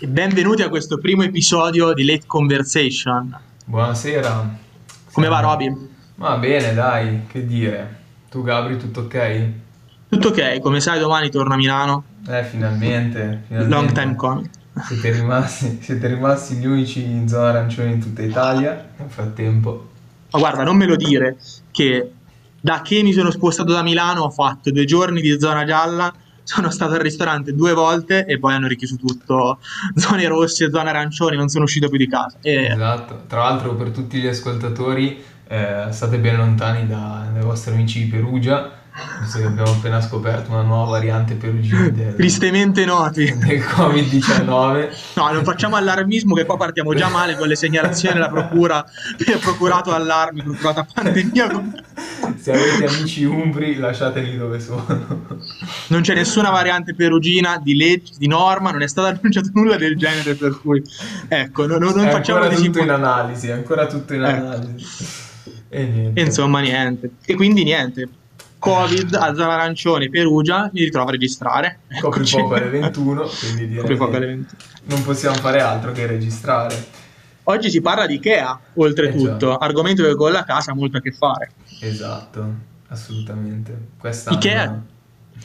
e benvenuti a questo primo episodio di Late Conversation. Buonasera. Come va Roby? Va bene, dai, che dire. Tu Gabri, tutto ok? Tutto ok, come sai domani torno a Milano. Eh, finalmente. finalmente. Long time coming. Siete rimasti, siete rimasti gli unici in zona arancione in tutta Italia nel frattempo. Ma guarda, non me lo dire che da che mi sono spostato da Milano ho fatto due giorni di zona gialla sono stato al ristorante due volte e poi hanno richiuso tutto, zone rosse, zone arancioni, non sono uscito più di casa. E... Esatto, tra l'altro per tutti gli ascoltatori eh, state ben lontani da, dai vostri amici di Perugia, visto che abbiamo appena scoperto una nuova variante perugina del, tristemente noti del Covid-19. No, non facciamo allarmismo che qua partiamo già male con le segnalazioni della procura ha procurato allarmi, procurato pandemia. Se avete amici umbri, lasciateli dove sono. Non c'è nessuna variante perugina di legge, di norma, non è stato annunciato nulla del genere, per cui ecco, non, non è facciamo ancora tutto in analisi, è ancora tutto in ecco. analisi. E niente. insomma, niente. E quindi niente. Covid a zona arancione Perugia mi ritrovo a registrare. Poco alle 21 quindi direi alle 21. non possiamo fare altro che registrare. Oggi si parla di Ikea oltretutto eh argomento che con la casa ha molto a che fare. Esatto assolutamente. Quest'anno Ikea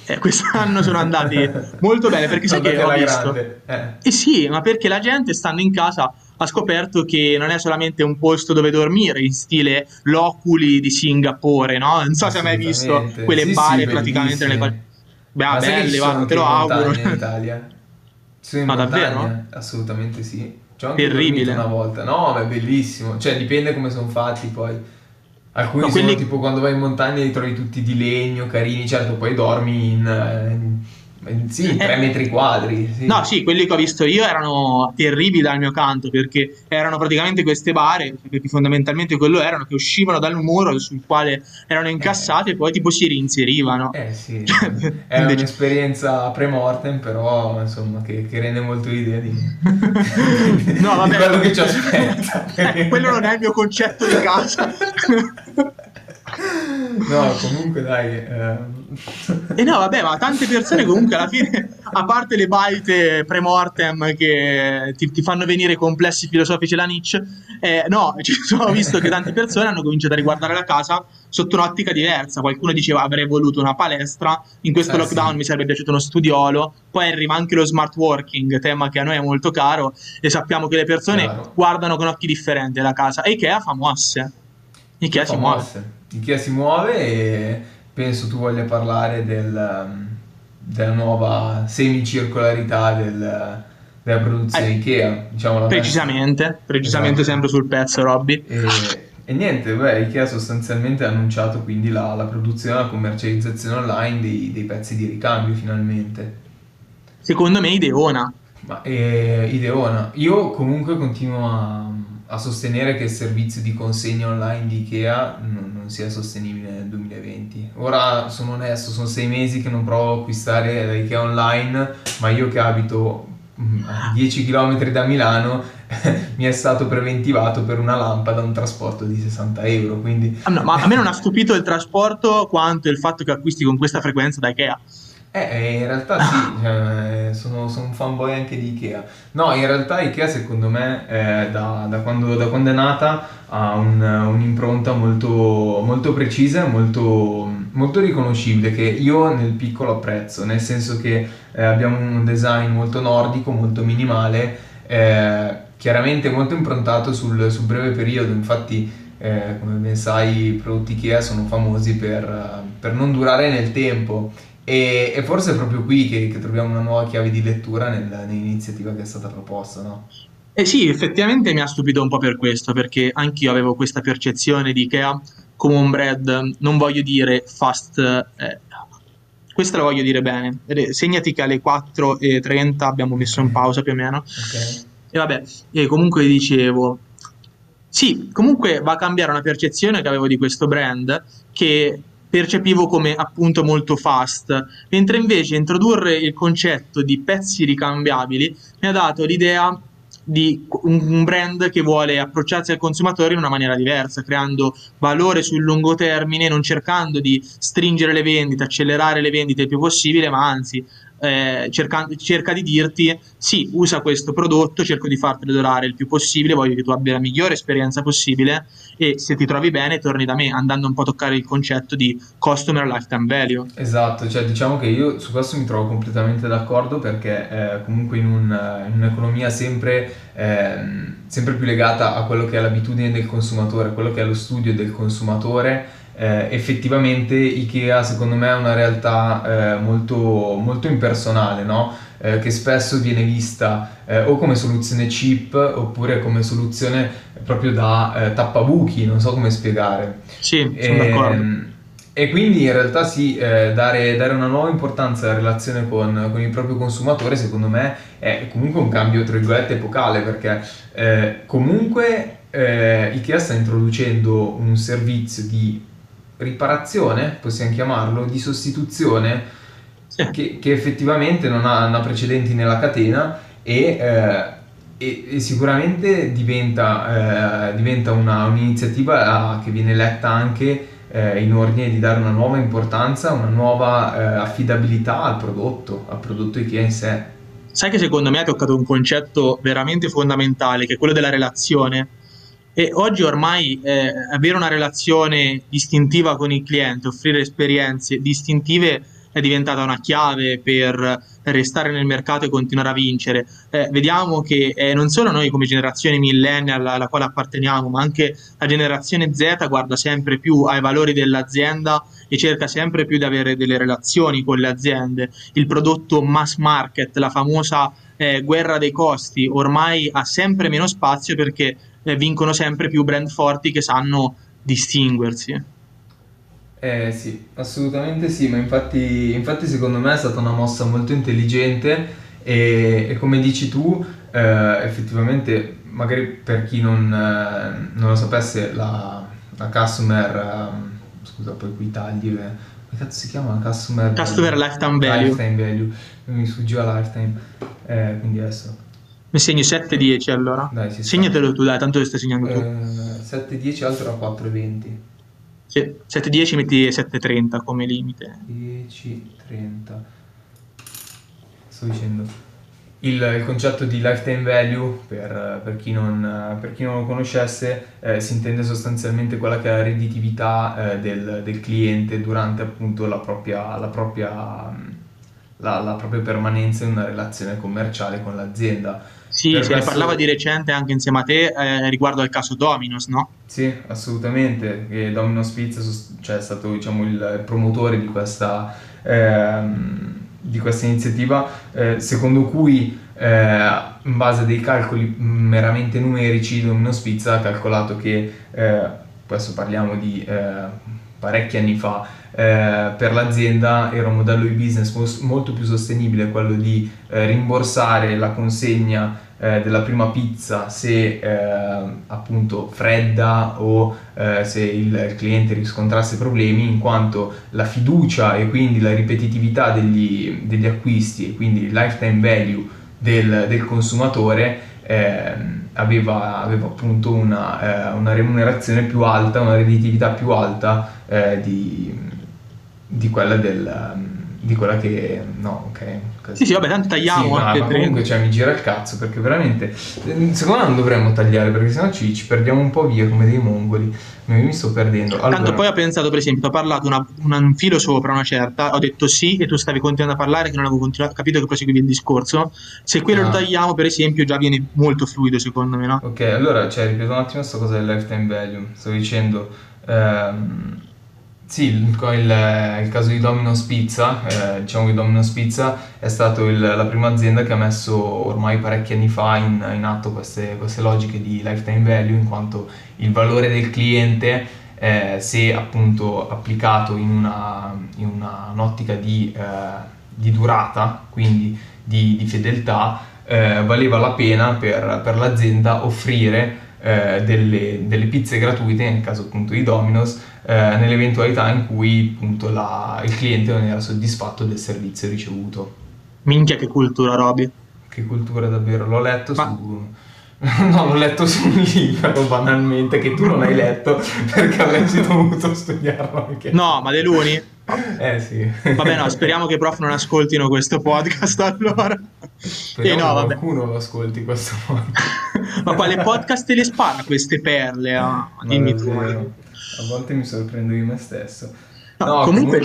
eh, quest'anno sono andati molto bene perché sai che ho visto? eh. eh sì ma perché la gente stando in casa ha scoperto che non è solamente un posto dove dormire in stile l'Oculi di Singapore, no? Non so se hai mai visto quelle sì, bare sì, praticamente nelle quali... Beh, Ma belle, va, te lo auguro. in Italia? Sì, Ma davvero? Assolutamente sì. C'ho anche Terribile. una volta. No, ma è bellissimo. Cioè, dipende come sono fatti poi. Alcuni no, sono quelli... tipo quando vai in montagna li trovi tutti di legno, carini, certo, poi dormi in, in sì, 3 eh, metri quadri. Sì. No, sì, quelli che ho visto io erano terribili dal mio canto perché erano praticamente queste bare, perché fondamentalmente quello erano, che uscivano dal muro sul quale erano incassate eh. e poi tipo si reinserivano. Eh sì, cioè, è invece... un'esperienza pre-mortem però insomma che, che rende molto l'idea di, no, vabbè, di quello che ci aspetta. Eh, quello non è il mio concetto di casa. No, comunque dai. Eh... E no, vabbè, ma tante persone comunque alla fine, a parte le baite pre-mortem che ti, ti fanno venire complessi filosofici la Nietzsche, eh, no, ci sono visto che tante persone hanno cominciato a riguardare la casa sotto un'ottica diversa. Qualcuno diceva avrei voluto una palestra, in questo eh, lockdown sì. mi sarebbe piaciuto uno studiolo, poi arriva anche lo smart working, tema che a noi è molto caro e sappiamo che le persone Chiaro. guardano con occhi differenti la casa e Ikea fa mosse. Ikea si muove. Ikea si muove e penso tu voglia parlare del, della nuova semicircolarità del, della produzione eh, Ikea. Diciamo precisamente, precisamente esatto. sempre sul pezzo Robby. E, e niente, beh, Ikea sostanzialmente ha annunciato quindi la, la produzione e la commercializzazione online dei, dei, pezzi di ricambio finalmente. Secondo me ideona. Ma eh, ideona. Io comunque continuo a a sostenere che il servizio di consegna online di Ikea non, non, sia sostenibile nel 2020. Ora sono onesto, sono sei mesi che non provo a acquistare da Ikea online, ma io che abito mm, a 10 km da Milano mi è stato preventivato per una lampada un trasporto di 60 euro. Quindi... Ah, no, ma a me non ha stupito il trasporto quanto il fatto che acquisti con questa frequenza da Ikea. Eh, in realtà sì, cioè, sono, sono, un fanboy anche di Ikea. No, in realtà Ikea secondo me eh, da, da, quando, da, quando, è nata ha un, un'impronta molto, molto precisa e molto, molto, riconoscibile che io nel piccolo apprezzo, nel senso che eh, abbiamo un design molto nordico, molto minimale, eh, chiaramente molto improntato sul, sul breve periodo, infatti eh, come ben sai i prodotti Ikea sono famosi per, per non durare nel tempo e, e, forse è proprio qui che, che, troviamo una nuova chiave di lettura nel, nell'iniziativa che è stata proposta, no? Eh sì, effettivamente mi ha stupito un po' per questo, perché anch'io avevo questa percezione di Ikea come un brand, non voglio dire fast, eh, questa la voglio dire bene, segnati che alle 4.30 abbiamo messo in pausa più o meno, okay. e vabbè, e comunque dicevo, sì, comunque va a cambiare una percezione che avevo di questo brand, che percepivo come appunto molto fast, mentre invece introdurre il concetto di pezzi ricambiabili mi ha dato l'idea di un brand che vuole approcciarsi al consumatore in una maniera diversa, creando valore sul lungo termine, non cercando di stringere le vendite, accelerare le vendite il più possibile, ma anzi eh, cerca, cerca, di dirti sì, usa questo prodotto, cerco di fartelo durare il più possibile, voglio che tu abbia la migliore esperienza possibile e se ti trovi bene torni da me, andando un po' a toccare il concetto di customer lifetime value. Esatto, cioè diciamo che io su questo mi trovo completamente d'accordo perché eh, comunque in, un, in, un'economia sempre, eh, sempre più legata a quello che è l'abitudine del consumatore, quello che è lo studio del consumatore, eh, effettivamente Ikea secondo me è una realtà eh, molto, molto impersonale, no? eh, che spesso viene vista eh, o come soluzione cheap oppure come soluzione proprio da eh, tappabuchi, non so come spiegare. Sì, sono e, d'accordo. E quindi in realtà sì, eh, dare, dare, una nuova importanza alla relazione con, con, il proprio consumatore secondo me è comunque un cambio tra virgolette epocale perché comunque Ikea sta introducendo un servizio di riparazione, possiamo chiamarlo, di sostituzione sì. che, che, effettivamente non ha, non ha, precedenti nella catena e, eh, e, e sicuramente diventa, eh, diventa una, un'iniziativa che viene letta anche eh, in ordine di dare una nuova importanza, una nuova eh, affidabilità al prodotto, al prodotto IKEA in sé. Sai che secondo me ha toccato un concetto veramente fondamentale, che è quello della relazione e oggi ormai eh, avere una relazione distintiva con il cliente, offrire esperienze distintive è diventata una chiave per restare nel mercato e continuare a vincere. Eh, vediamo che eh, non solo noi come generazione millennial alla quale apparteniamo, ma anche la generazione Z guarda sempre più ai valori dell'azienda e cerca sempre più di avere delle relazioni con le aziende. Il prodotto mass market, la famosa eh, guerra dei costi, ormai ha sempre meno spazio perché eh, vincono sempre più brand forti che sanno distinguersi. Eh sì, assolutamente sì, ma infatti, infatti secondo me è stata una mossa molto intelligente e, e come dici tu, eh, effettivamente, magari per chi non, eh, non lo sapesse, la, la customer, ehm, scusa poi qui tagli, come cazzo si chiama? Customer, customer lifetime value. Lifetime value, mi sfuggiva lifetime, eh, quindi adesso mi segni 7-10 allora. Dai, si Segnatelo tu, dai, tanto lo stai segnando tu. Eh, 7-10 altro era 4-20. Sì, 7-10 metti 7-30 come limite. 10-30. Sto dicendo. Il, il, concetto di lifetime value, per, per, chi, non, per chi, non, lo conoscesse, eh, si intende sostanzialmente quella che è la redditività eh, del, del, cliente durante appunto la propria, la propria, la, la propria permanenza in una relazione commerciale con l'azienda sì, per se questo... ne parlava di recente anche insieme a te eh, riguardo al caso Dominos, no? Sì, assolutamente. E Domino's Pizza cioè, è stato diciamo, il promotore di questa, ehm, di questa iniziativa, eh, secondo cui eh, in base a dei calcoli meramente numerici Domino's Pizza ha calcolato che, eh, questo parliamo di eh, parecchi anni fa, eh, per l'azienda era un modello di business molto più sostenibile quello di eh, rimborsare la consegna eh, della prima pizza se eh, appunto fredda o eh, se il cliente riscontrasse problemi in quanto la fiducia e quindi la ripetitività degli, degli acquisti e quindi il lifetime value del, del consumatore eh, aveva, aveva, appunto una, eh, una, remunerazione più alta, una redditività più alta eh, di, di quella del di quella che no ok sì sì vabbè tanto tagliamo sì, ma, comunque cioè mi gira il cazzo perché veramente secondo me non dovremmo tagliare perché sennò ci, ci perdiamo un po' via come dei mongoli. Mi, mi sto perdendo. Allora, tanto poi ho pensato per esempio ho parlato una, un filo sopra una certa ho detto sì e tu stavi continuando a parlare che non avevo capito che proseguivi il discorso. Se quello ah. lo tagliamo per esempio già viene molto fluido secondo me no? ok allora cioè ripeto un attimo questa cosa del lifetime value. Sto dicendo ehm, sì, il, il, caso di Domino's Pizza, eh, diciamo che Domino's Pizza è stata la prima azienda che ha messo ormai parecchi anni fa in, in atto queste, queste, logiche di lifetime value, in quanto il valore del cliente, eh, se appunto applicato in, una, in una, un'ottica di, eh, di, durata, quindi di, di fedeltà, eh, valeva la pena per, per l'azienda offrire eh, delle, delle pizze gratuite, nel caso appunto di Domino's, eh, nell'eventualità in cui appunto la, il cliente non era soddisfatto del servizio ricevuto. Minchia che cultura Roby. Che cultura davvero, l'ho letto Ma... su... No, l'ho letto su un libro banalmente che tu non hai letto perché avresti dovuto studiarlo anche. No, ma De Luni? Eh sì. Vabbè, no, speriamo che i prof non ascoltino questo podcast allora. Speriamo Eh, no, vabbè. qualcuno lo ascolti questo podcast. Ma quale podcast te le spara queste perle? Ah, dimmi tu. A volte mi sorprendo di me stesso. No, comunque,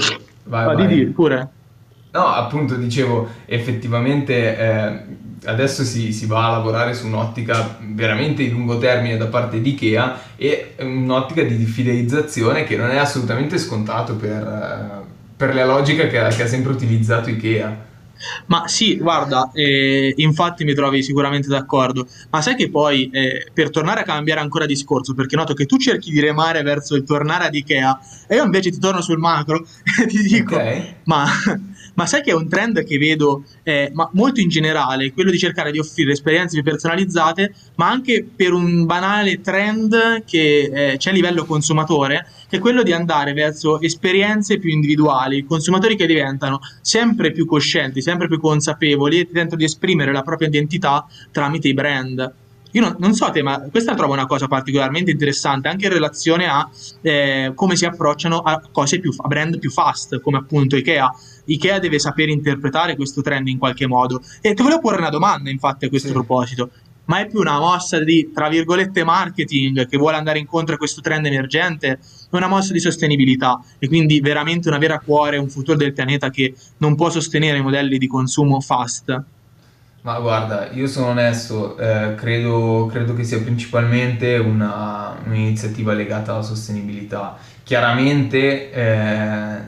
vai, Ah, vai. di dire pure. No, appunto dicevo, effettivamente eh, adesso si, si va a lavorare su un'ottica veramente di lungo termine da parte di Ikea e un'ottica di fidelizzazione che non è assolutamente scontato per, eh, per la logica che ha, che ha sempre utilizzato Ikea. Ma sì, guarda, eh, infatti mi trovi sicuramente d'accordo, ma sai che poi eh, per tornare a cambiare ancora discorso, perché noto che tu cerchi di remare verso il tornare ad Ikea e io invece ti torno sul macro e ti dico, Ok? ma, ma sai che è un trend che vedo eh, molto in generale, quello di cercare di offrire esperienze più personalizzate, ma anche per un banale trend che eh, c'è a livello consumatore, che è quello di andare verso esperienze più individuali, consumatori che diventano sempre più coscienti, sempre più consapevoli e tentano di esprimere la propria identità tramite i brand. Io non, non so te, ma questa trovo una cosa particolarmente interessante anche in relazione a eh, come si approcciano a cose più, a brand più fast, come appunto Ikea. Ikea deve sapere interpretare questo trend in qualche modo. E ti volevo porre una domanda, infatti, a questo Sì. proposito. Ma è più una mossa di, tra virgolette, marketing che vuole andare incontro a questo trend emergente? È una mossa di sostenibilità e quindi veramente una vera cuore, un futuro del pianeta che non può sostenere i modelli di consumo fast? Ma guarda, io sono onesto, eh, credo, credo che sia principalmente una- un'iniziativa legata alla sostenibilità. Chiaramente eh,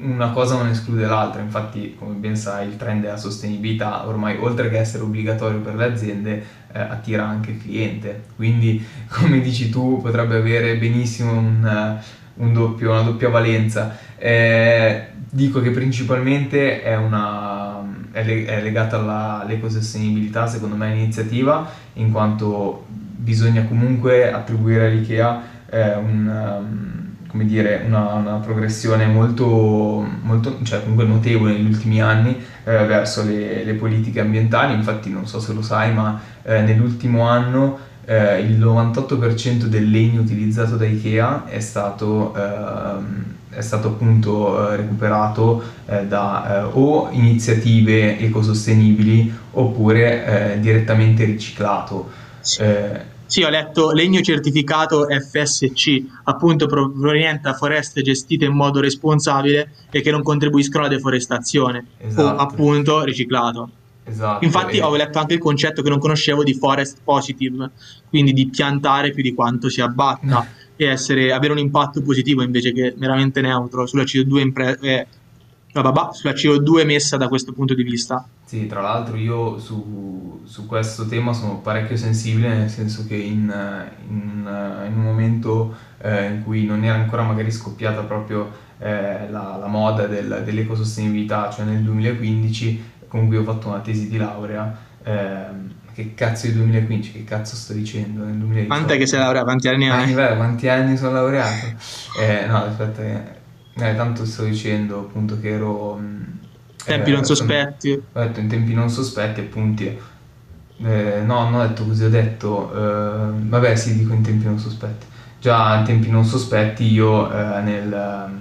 una cosa non esclude l'altra, infatti come ben sai il trend della sostenibilità ormai oltre che essere obbligatorio per le aziende eh, attira anche il cliente, quindi come dici tu potrebbe avere benissimo un, un doppio- una doppia valenza. Eh, dico che principalmente è, una, è, le- è legata all'ecosostenibilità, secondo me, l'iniziativa, in quanto bisogna comunque attribuire all'IKEA eh, un, um, come dire, una, una progressione molto, molto, cioè comunque notevole negli ultimi anni eh, verso le, le politiche ambientali. Infatti, non so se lo sai, ma eh, nell'ultimo anno eh, il 98% del legno utilizzato da IKEA è stato, ehm, è stato appunto eh, recuperato eh, da eh, o iniziative ecosostenibili oppure direttamente riciclato. Sì, ho letto legno certificato FSC, appunto pro- proveniente da foreste gestite in modo responsabile e che non contribuiscono alla deforestazione, o Esatto. appunto riciclato. esatto. Infatti e- ho letto anche il concetto che non conoscevo di forest positive, quindi di piantare più di quanto si abbatta e essere- avere un impatto positivo invece che meramente neutro sulla CO2, impre- eh, bababà, sulla CO2 emessa da questo punto di vista. Sì, tra l'altro io su, su questo tema sono parecchio sensibile, nel senso che in, in- in un momento eh, in cui non era ancora magari scoppiata proprio eh, la, la moda del- dell'ecosostenibilità, cioè nel 2015, con cui ho fatto una tesi di laurea, ehm, che cazzo di 2015, che cazzo sto dicendo? Nel 2018. Quant'è che sei laureato? Quanti anni Ah, hai? beh, quanti anni sono laureato? Eh, no, aspetta, eh, tanto sto dicendo appunto che ero... mh, Tempi eh, non sono- sospetti. ho detto in tempi non sospetti, appunti. eh, no, non ho detto così, ho detto, eh, vabbè, sì, dico in tempi non sospetti. Già in tempi non sospetti io eh, nel,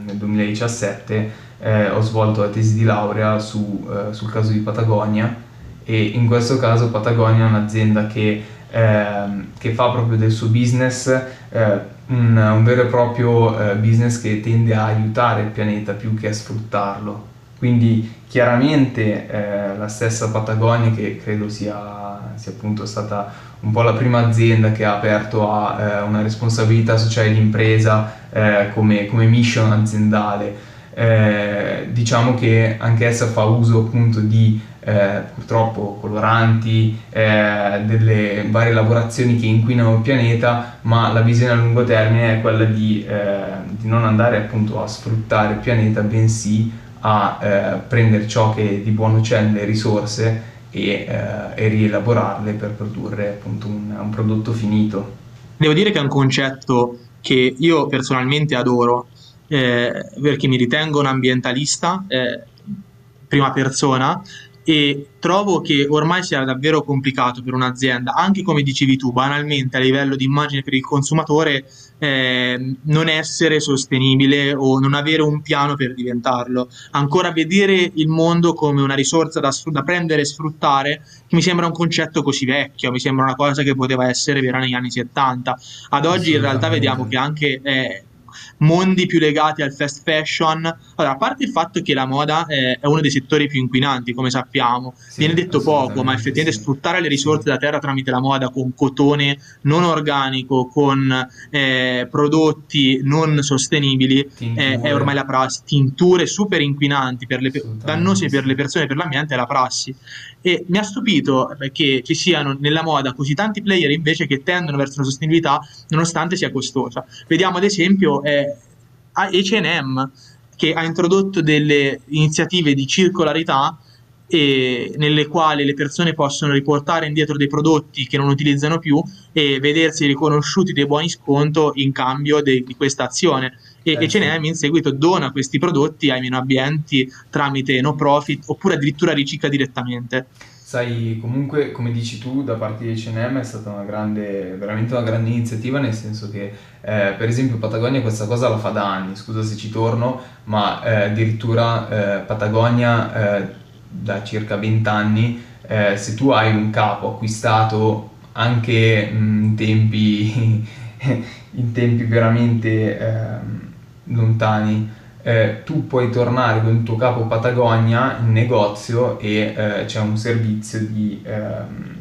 nel 2017 eh, ho svolto la tesi di laurea su, sul caso di Patagonia e in questo caso Patagonia è un'azienda che, ehm, che fa proprio del suo business eh, un, un vero e proprio eh, business che tende a aiutare il pianeta più che a sfruttarlo. Quindi chiaramente eh, la stessa Patagonia, che credo sia, sia appunto stata un po' la prima azienda che ha aperto a eh, una responsabilità sociale di impresa eh, come, come mission aziendale, eh, diciamo che anche essa fa uso appunto di eh, purtroppo coloranti, eh, delle varie lavorazioni che inquinano il pianeta, ma la visione a lungo termine è quella di, eh, di non andare appunto a sfruttare il pianeta, bensì a eh, prendere ciò che di buono c'è nelle risorse e, e rielaborarle per produrre appunto un, un prodotto finito. Devo dire che è un concetto che io personalmente adoro, eh, perché mi ritengo un ambientalista, eh, prima persona, e trovo che ormai sia davvero complicato per un'azienda, anche come dicevi tu, banalmente a livello di immagine per il consumatore, eh, non essere sostenibile o non avere un piano per diventarlo. Ancora vedere il mondo come una risorsa da, da prendere e sfruttare, mi sembra un concetto così vecchio, mi sembra una cosa che poteva essere vera negli anni 70. Ad oggi in realtà vediamo che anche... Eh, mondi più legati al fast fashion. Allora, a parte il fatto che la moda è, è uno dei settori più inquinanti, come sappiamo, sì, viene detto poco, ma effettivamente sì. sfruttare le risorse della terra tramite la moda con cotone non organico, con eh, prodotti non sostenibili, è, è, ormai la prassi. Tinture super inquinanti, per le, dannose per le persone e per l'ambiente, è la prassi. E mi ha stupito che ci siano nella moda così tanti player invece che tendono verso la sostenibilità nonostante sia costosa. Vediamo ad esempio eh, H&M che ha introdotto delle iniziative di circolarità nelle quali le persone possono riportare indietro dei prodotti che non utilizzano più e vedersi riconosciuti dei buoni sconto in cambio de- di questa azione e eh, H&M in seguito dona questi prodotti ai meno abbienti tramite no profit oppure addirittura ricicla direttamente. Sai, comunque, come dici tu, da parte di H&M è stata una grande, veramente una grande iniziativa, nel senso che, eh, per esempio, Patagonia questa cosa la fa da anni, scusa se ci torno, ma eh, addirittura eh, Patagonia eh, da circa 20 anni, eh, se tu hai un capo acquistato anche mm, in tempi, in tempi veramente ehm, lontani, eh, tu puoi tornare con il tuo capo Patagonia in negozio e eh, c'è un servizio di, eh,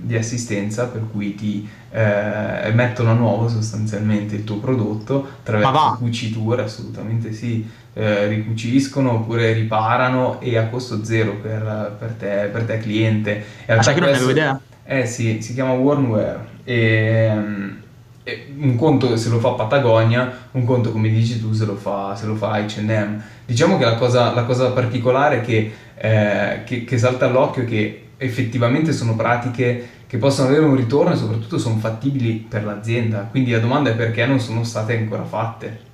di, assistenza per cui ti eh, mettono a nuovo sostanzialmente il tuo prodotto attraverso cuciture, assolutamente sì, eh, ricuciscono oppure riparano e a costo zero per, per, te, per te cliente. E ah, sai che non ne avevo idea? Eh sì, si chiama Warmware e... Um, un conto se lo fa Patagonia, un conto come dici tu se lo fa, se lo fa H&M. Diciamo che la cosa, la cosa particolare che, eh, che, che salta all'occhio è che effettivamente sono pratiche che possono avere un ritorno e soprattutto sono fattibili per l'azienda. Quindi la domanda è perché non sono state ancora fatte.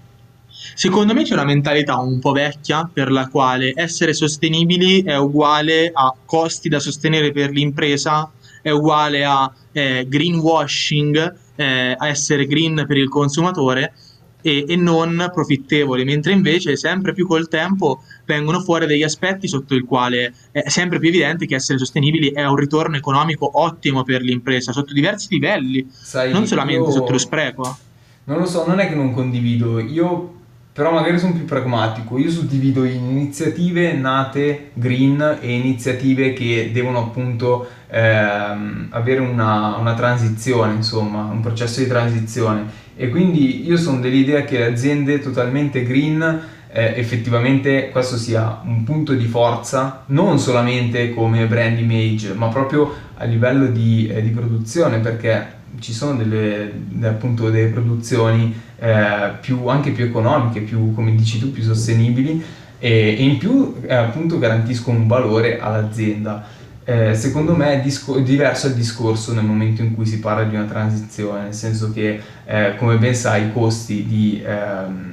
Secondo me c'è una mentalità un po' vecchia per la quale essere sostenibili è uguale a costi da sostenere per l'impresa, è uguale a eh, greenwashing, eh, a essere green per il consumatore e, e, non profittevoli, mentre invece sempre più col tempo vengono fuori degli aspetti sotto il quale è sempre più evidente che essere sostenibili è un ritorno economico ottimo per l'impresa sotto diversi livelli, Sai, non solamente io... sotto lo spreco. Non lo so, non è che non condivido, io però magari sono più pragmatico. Io suddivido in iniziative nate green e iniziative che devono appunto ehm, avere una, una, transizione, insomma, un processo di transizione. E quindi io sono dell'idea che le aziende totalmente green eh, effettivamente questo sia un punto di forza non solamente come brand image, ma proprio a livello di, eh, di produzione, perché ci sono delle, appunto, delle produzioni eh, più, anche più economiche, più, come dici tu, più sostenibili e, e in più eh, appunto garantiscono un valore all'azienda. Eh, secondo me è, disco- diverso il discorso nel momento in cui si parla di una transizione, nel senso che eh, come ben sai i costi di... Ehm,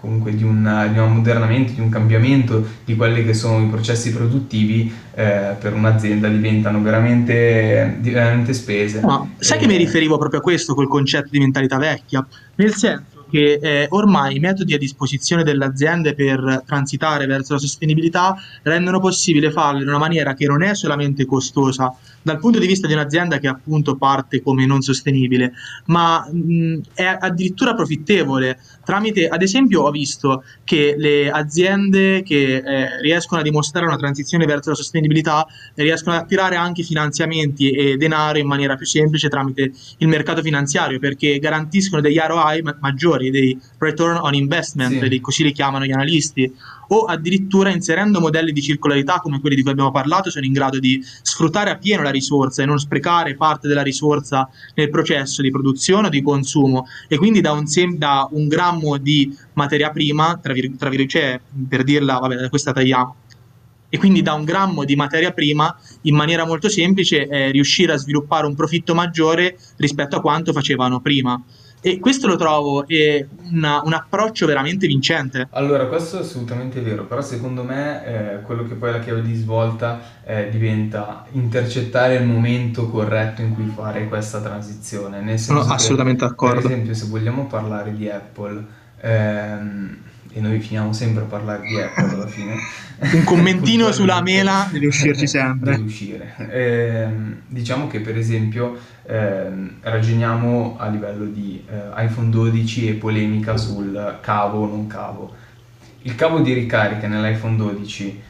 comunque di un, di un, ammodernamento, di un cambiamento di quelli che sono i processi produttivi eh, per un'azienda diventano veramente, veramente spese. No, sai e... che mi riferivo proprio a questo col concetto di mentalità vecchia? Nel senso che eh, ormai i metodi a disposizione delle aziende per transitare verso la sostenibilità rendono possibile farlo in una maniera che non è solamente costosa dal punto di vista di un'azienda che appunto parte come non sostenibile, ma mh, è addirittura profittevole. Tramite, ad esempio, ho visto che le aziende che eh, riescono a dimostrare una transizione verso la sostenibilità riescono ad attirare anche finanziamenti e denaro in maniera più semplice tramite il mercato finanziario perché garantiscono degli ROI ma- maggiori maggiori, dei return on investment, sì. così li chiamano gli analisti, o addirittura inserendo modelli di circolarità come quelli di cui abbiamo parlato, sono in grado di sfruttare appieno la risorsa e non sprecare parte della risorsa nel processo di produzione o di consumo. E quindi da un, sem- da un grammo di materia prima, tra, vir- tra vir- cioè, per dirla, vabbè, questa tagliamo e quindi da un grammo di materia prima in maniera molto semplice eh, riuscire a sviluppare un profitto maggiore rispetto a quanto facevano prima. E questo lo trovo è una- un approccio veramente vincente. Allora, questo è assolutamente vero, però secondo me eh, quello che poi è la chiave di svolta eh, diventa intercettare il momento corretto in cui fare questa transizione. Nel Sono senso che, assolutamente per d'accordo. esempio, se vogliamo parlare di Apple, ehm, e noi finiamo sempre a parlare di Apple alla fine, Un commentino sulla mela deve uscirci sempre. deve uscire. Ehm, diciamo che per esempio ehm, ragioniamo a livello di eh, iPhone 12 e polemica sul cavo o non cavo. Il cavo di ricarica nell'iPhone 12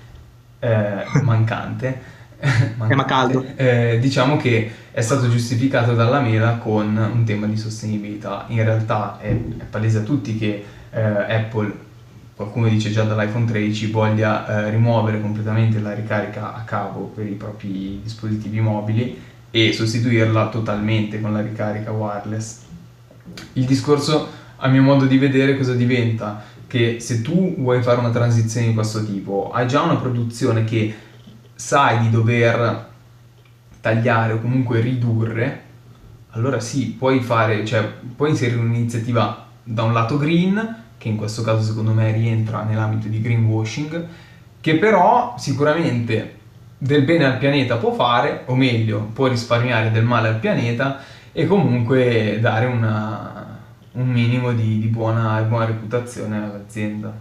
eh, mancante, Eh, ma caldo. eh, diciamo che è stato giustificato dalla mela con un tema di sostenibilità. In realtà è, è palese a tutti che eh, Apple, qualcuno dice già dall'iPhone 13, voglia eh, rimuovere completamente la ricarica a cavo per i propri dispositivi mobili e sostituirla totalmente con la ricarica wireless. Il discorso, a mio modo di vedere, cosa diventa? Che se tu vuoi fare una transizione di questo tipo, hai già una produzione che sai di dover tagliare o comunque ridurre, allora sì, puoi fare, cioè puoi inserire un'iniziativa da un lato green, che in questo caso secondo me rientra nell'ambito di greenwashing, che però sicuramente del bene al pianeta può fare, o meglio, può risparmiare del male al pianeta e comunque dare una- un minimo di, di buona, buona reputazione all'azienda.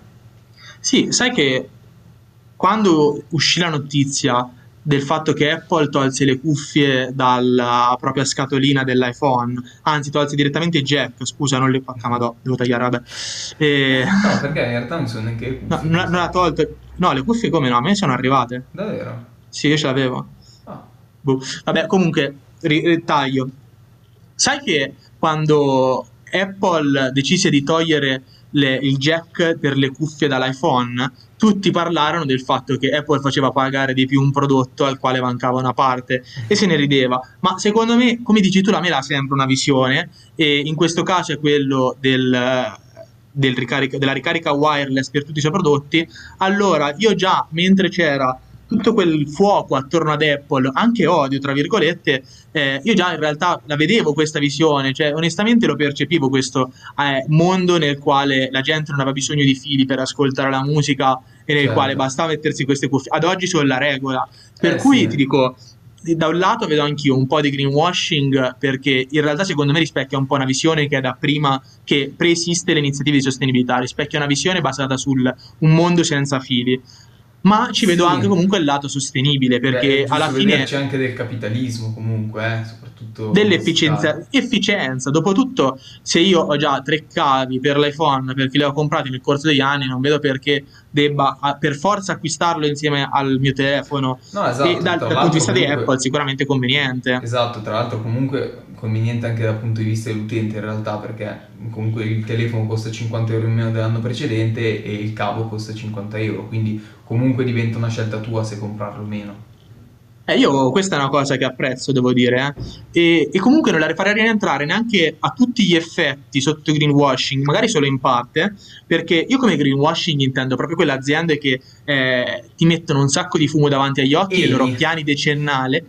Sì, sai che quando uscì la notizia del fatto che Apple tolse le cuffie dalla propria scatolina dell'iPhone, anzi tolse direttamente jack, scusa, non le... Ah, madò, devo tagliare, vabbè. E- No, perché in realtà non sono neanche le No, non, non ha tolto... No, le cuffie come no? A me sono arrivate. Davvero? Sì, io ce l'avevo. Ah. Boh. Vabbè, comunque, ri- eh, taglio. Sai che quando Apple decise di togliere le- il jack per le cuffie dall'iPhone, tutti parlarono del fatto che Apple faceva pagare di più un prodotto al quale mancava una parte e se ne rideva. Ma secondo me, come dici tu, la mela ha sempre una visione e in questo caso è quello del, del ricarica- della ricarica wireless per tutti i suoi prodotti. Allora, io già mentre c'era tutto quel fuoco attorno ad Apple, anche odio, tra virgolette, eh, io già in realtà la vedevo questa visione, cioè onestamente lo percepivo questo eh, mondo nel quale la gente non aveva bisogno di fili per ascoltare la musica e nel Certo. quale bastava mettersi queste cuffie. Ad oggi sono la regola. Per Eh, cui sì. ti dico, da un lato vedo anch'io un po' di greenwashing perché in realtà secondo me rispecchia un po' una visione che è da prima che preesiste le iniziative di sostenibilità, rispecchia una visione basata sul un mondo senza fili. Ma ci vedo Sì. anche comunque il lato sostenibile Beh, perché giusto alla fine c'è anche del capitalismo comunque, eh, soprattutto dell'efficienza, efficienza. Dopotutto, se io ho già tre cavi per l'iPhone perché li ho comprati nel corso degli anni, non vedo perché debba per forza acquistarlo insieme al mio telefono. No, esatto, e dal, punto di vista l'altro di comunque- Apple, sicuramente conveniente. Esatto, tra l'altro comunque conveniente anche dal punto di vista dell'utente in realtà perché comunque il telefono costa 50 euro in meno dell'anno precedente e il cavo costa 50 euro, quindi comunque diventa una scelta tua se comprarlo o meno. Eh, io questa è una cosa che apprezzo, devo dire, eh. E, e comunque non la farei rientrare neanche a tutti gli effetti sotto greenwashing, magari solo in parte, perché io come greenwashing intendo proprio quelle aziende che eh, ti mettono un sacco di fumo davanti agli occhi, i loro piani decennali,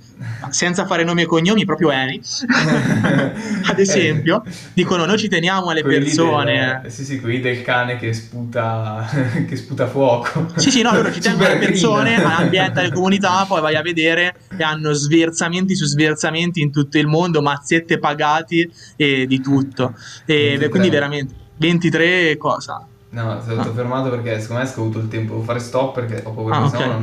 senza fare nomi e cognomi, proprio Eni, ad esempio, dicono noi ci teniamo alle Quelli persone. del- sì, sì, quelli del cane che sputa, che sputa fuoco. Sì, sì, no, loro ci tengono alle persone, all'ambiente, alle comunità, poi vai a vedere e hanno sverzamenti su sverzamenti in tutto il mondo, mazzette pagati e di tutto. E 23. quindi veramente 23 cosa? No, sono Ah. fermato perché secondo me è scaduto il tempo, devo fare stop perché ho paura Ah, che ok. sennò non